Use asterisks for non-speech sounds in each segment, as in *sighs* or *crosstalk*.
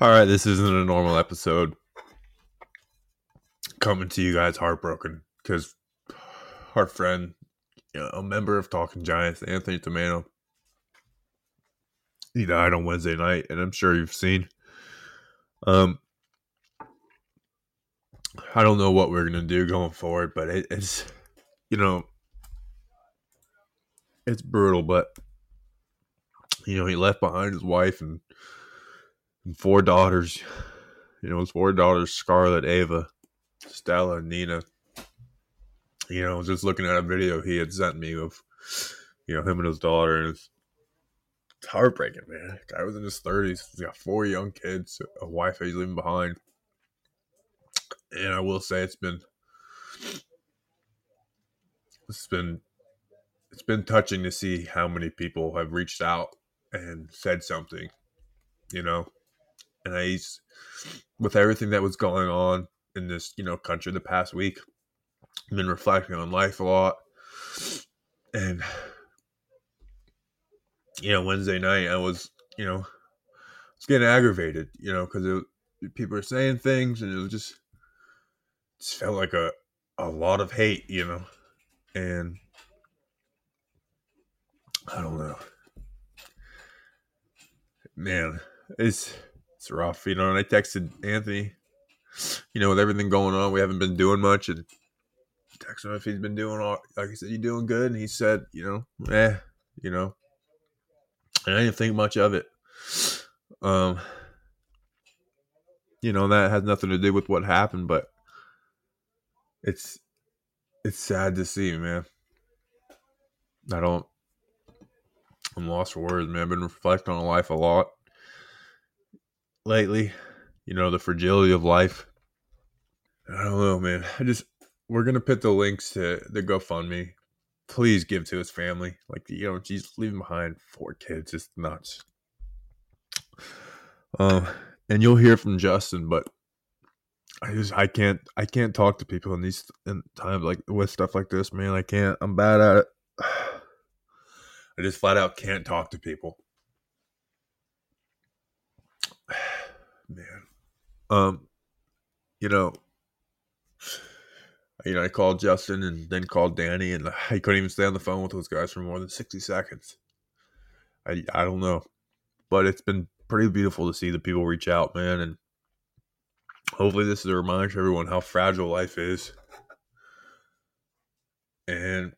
All right, this isn't a normal episode. Coming to you guys heartbroken because our friend, you know, a member of Talking Giants, Anthony Tomaino, he died on Wednesday night, and I'm sure you've seen. Um, I don't know what we're gonna do going forward, but it, it's, you know, it's brutal. But you know, he left behind his wife and and four daughters. You know, his four daughters, Scarlett, Ava, Stella, Nina. You know, just looking at a video he had sent me of, you know, him and his daughter, and it's, it's heartbreaking, man. Guy was in his thirties. He's got four young kids, a wife he's leaving behind. And I will say it's been it's been it's been touching to see how many people have reached out and said something, you know, and I, with everything that was going on in this, you know, country the past week, I've been reflecting on life a lot. And, you know, Wednesday night, I was, you know, it's getting aggravated, you know, because people are saying things and it was just, just felt like a, a lot of hate, you know, and I don't know. Man, it's it's rough, you know. And I texted Anthony, you know, with everything going on, we haven't been doing much, and texted him if he's been doing all. Like I said, you doing good? And he said, you know, eh, you know. And I didn't think much of it. Um, you know, that has nothing to do with what happened, but it's it's sad to see, man. I don't. I'm lost for words, man. I've been reflecting on life a lot lately. You know, the fragility of life. I don't know, man. I just we're gonna put the links to the GoFundMe. Please give to his family. Like you know, he's leaving behind four kids. It's nuts. Um, and you'll hear from Justin, but I just I can't I can't talk to people in these in times like with stuff like this, man. I can't. I'm bad at it. *sighs* I just flat out can't talk to people. man. Um, you know, you know, I called Justin and then called Danny, and *laughs* I couldn't even stay on the phone with those guys for more than sixty seconds. I I don't know, but it's been pretty beautiful to see the people reach out, man, and hopefully this is a reminder to everyone how fragile life is. And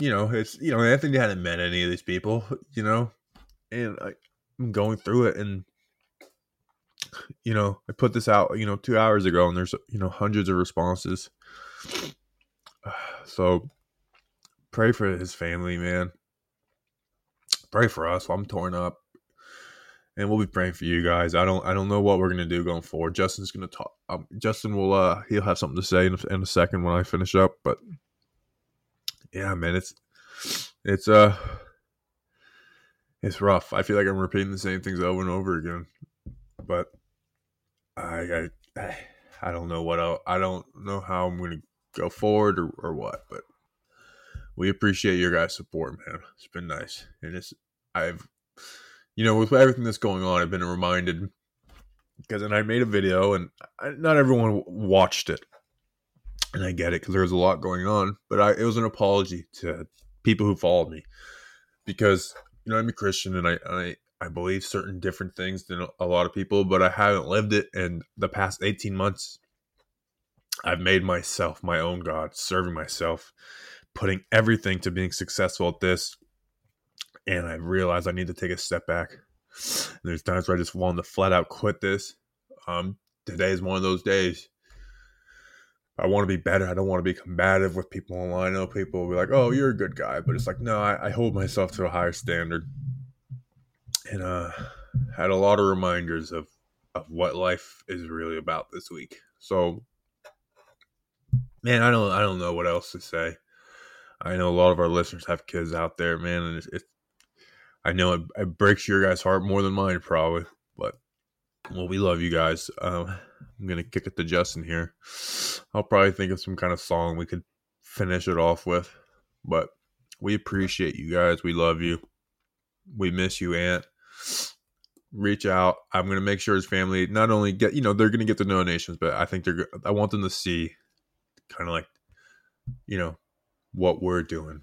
you know, it's you know, Anthony hadn't met any of these people, you know, and I, I'm going through it, and you know, I put this out, you know, two hours ago, and there's, you know, hundreds of responses. *sighs* So pray for his family, man. Pray for us. I'm torn up, and we'll be praying for you guys. I don't, I don't know what we're gonna do going forward. Justin's gonna talk. Um, Justin will, uh, he'll have something to say in a, in a second when I finish up. But yeah, man, it's, it's, uh, it's rough. I feel like I'm repeating the same things over and over again, but I, I, I don't know what I'll, I don't know how I'm going to go forward or, or what, but we appreciate your guys' support, man. It's been nice, and it's I've, you know, with everything that's going on, I've been reminded because and I made a video, and I, not everyone watched it, and I get it because there was a lot going on, but I, it was an apology to people who followed me because you know I'm a Christian and I, I I believe certain different things than a lot of people, but I haven't lived it. And the past 18 months, I've made myself my own God, serving myself, putting everything to being successful at this. And I realized I need to take a step back. And there's times where I just wanted to flat out quit this. Um, today is one of those days. I want to be better. I don't want to be combative with people online. I know people will be like, oh, you're a good guy. But it's like, no, I, I hold myself to a higher standard and uh, had a lot of reminders of of what life is really about this week. So, man, I don't I don't know what else to say. I know a lot of our listeners have kids out there, man, and I know it, it, breaks your guys' heart more than mine, probably. But well, we love you guys. Um, I'm gonna kick it to Justin here. I'll probably think of some kind of song we could finish it off with, but we appreciate you guys. We love you. We miss you, Aunt. Reach out. I'm gonna make sure his family not only get you know they're gonna get the donations, but I think they're I want them to see kind of like you know what we're doing.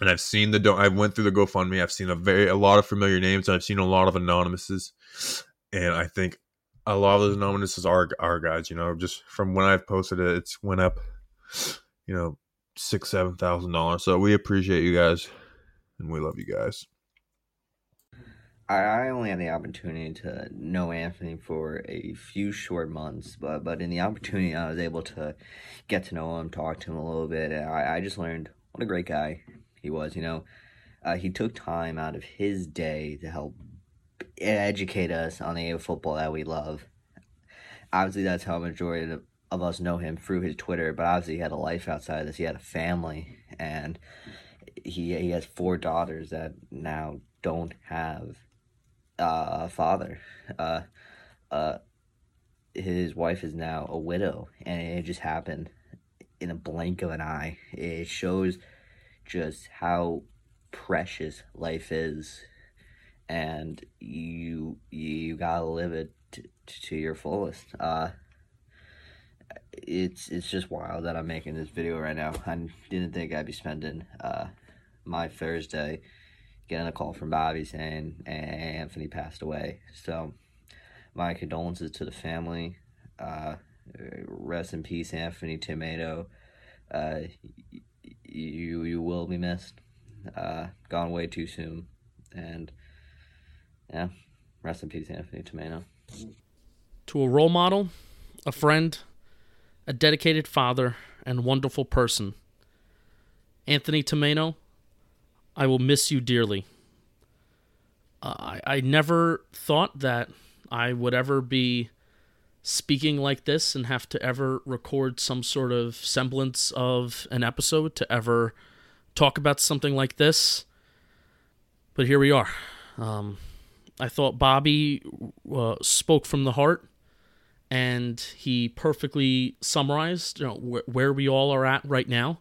And I've seen the don't I went through the GoFundMe. I've seen a very a lot of familiar names. I've seen a lot of anonymouses, and I think a lot of those anonymouses are our guys. You know, just from when I've posted it, it's went up. You know, six seven thousand dollars. So we appreciate you guys, and we love you guys. I only had the opportunity to know Anthony for a few short months, but but in the opportunity I was able to get to know him, talk to him a little bit. I, I just learned what a great guy he was. You know, uh, he took time out of his day to help educate us on the football that we love. Obviously, that's how majority of, of us know him through his Twitter. But obviously, he had a life outside of this. He had a family, and he he has four daughters that now don't have uh, father. Uh, uh, his wife is now a widow, and it just happened in a blink of an eye. It shows just how precious life is, and you you gotta live it to, to your fullest. Uh, it's it's just wild that I'm making this video right now. I didn't think I'd be spending uh, my Thursday getting a call from Bobby saying Anthony passed away. So, my condolences to the family. Uh, rest in peace, Anthony Tomaino. Uh, you you will be missed. Uh, gone way too soon, and yeah, rest in peace, Anthony Tomaino. To a role model, a friend, a dedicated father, and wonderful person. Anthony Tomaino, I will miss you dearly. Uh, I, I never thought that I would ever be speaking like this and have to ever record some sort of semblance of an episode to ever talk about something like this. But here we are. Um, I thought Bobby uh, spoke from the heart, and he perfectly summarized you know, wh- where we all are at right now.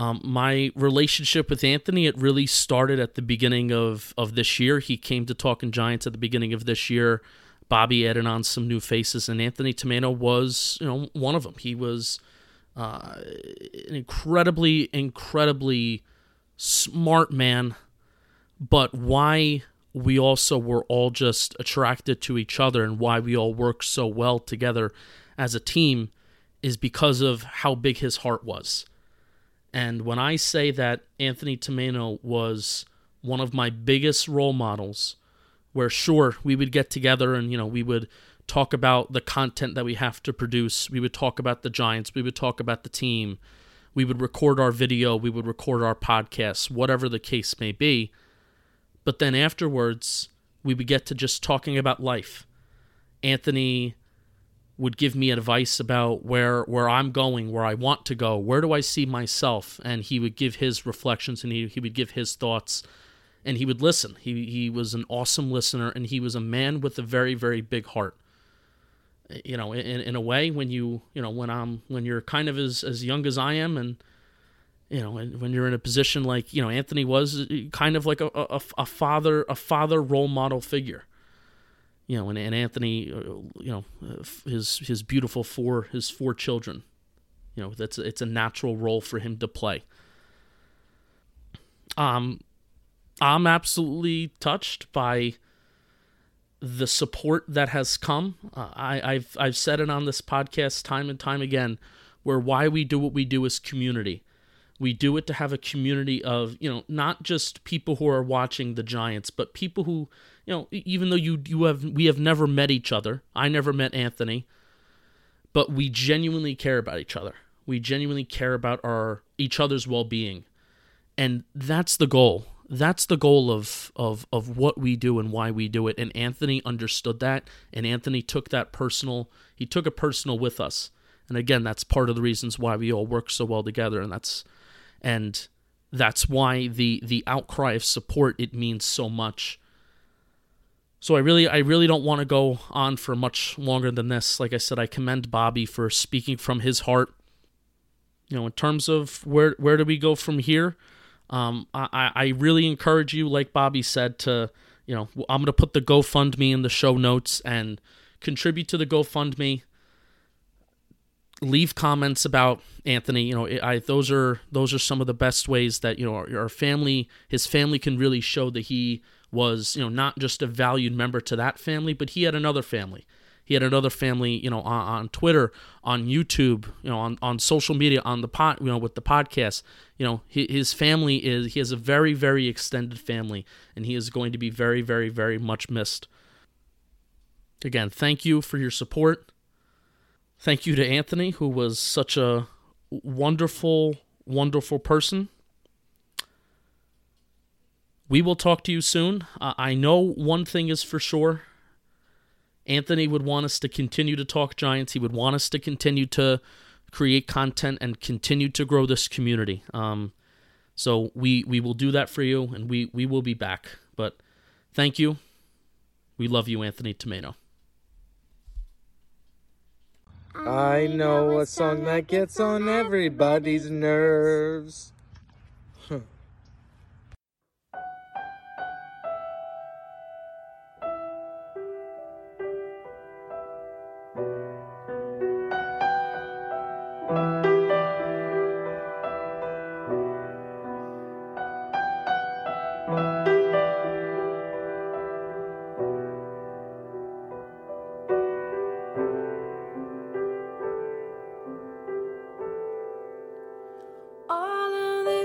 Um, my relationship with Anthony, it really started at the beginning of, of this year. He came to Talking Giants at the beginning of this year. Bobby added on some new faces, and Anthony Tomaino was, you know, one of them. He was uh, an incredibly, incredibly smart man, but why we also were all just attracted to each other and why we all work so well together as a team is because of how big his heart was. And when I say that Anthony Tomaino was one of my biggest role models, where sure, we would get together and, you know, we would talk about the content that we have to produce. We would talk about the Giants. We would talk about the team. We would record our video. We would record our podcasts, whatever the case may be. But then afterwards, we would get to just talking about life. Anthony would give me advice about where where I'm going, where I want to go, where do I see myself, and he would give his reflections and he, he would give his thoughts and he would listen. He he was an awesome listener and he was a man with a very very big heart. You know, in in a way when you, you know, when I'm when you're kind of as as young as I am and you know, when you're in a position like, you know, Anthony was kind of like a, a, a father a father role model figure you know, and, and Anthony, uh, you know, uh, his his beautiful four his four children, you know, that's it's a natural role for him to play. Um, I'm absolutely touched by the support that has come. Uh, I, I've I've said it on this podcast time and time again, where why we do what we do is community. We do it to have a community of you know not just people who are watching the Giants, but people who you know, even though you you have we have never met each other. I never met Anthony, but we genuinely care about each other. We genuinely care about our each other's well-being. And that's the goal. That's the goal of of of what we do and why we do it. And Anthony understood that and Anthony took that personal. He took it personal with us. And again, that's part of the reasons why we all work so well together and that's and that's why the the outcry of support it means so much so I really I really don't want to go on for much longer than this. Like I said, I commend Bobby for speaking from his heart. You know, in terms of where where do we go from here? Um, I, I really encourage you, like Bobby said, to you know, I'm going to put the GoFundMe in the show notes and contribute to the GoFundMe. Leave comments about Anthony. You know, I those are those are some of the best ways that you know our, our family, his family, can really show that he was you know not just a valued member to that family, but he had another family. He had another family, you know, on, on Twitter, on YouTube, you know, on, on social media, on the pot, you know, with the podcast. You know, his family is he has a very very extended family, and he is going to be very very very much missed. Again, thank you for your support. Thank you to Anthony, who was such a wonderful, wonderful person. We will talk to you soon. Uh, I know one thing is for sure. Anthony would want us to continue to talk Giants. He would want us to continue to create content and continue to grow this community. Um, so we we will do that for you, and we we will be back. But thank you. We love you, Anthony Tomaino. I know a song that gets on everybody's nerves.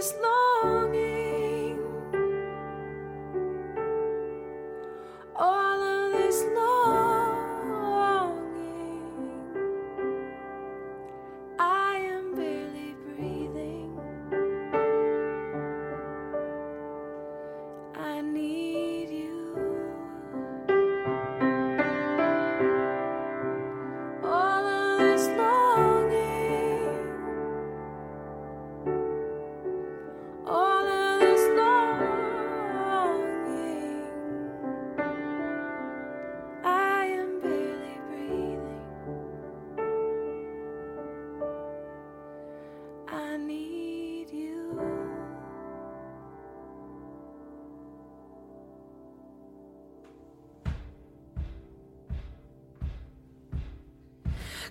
this love.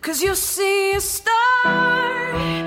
Cause you'll see a star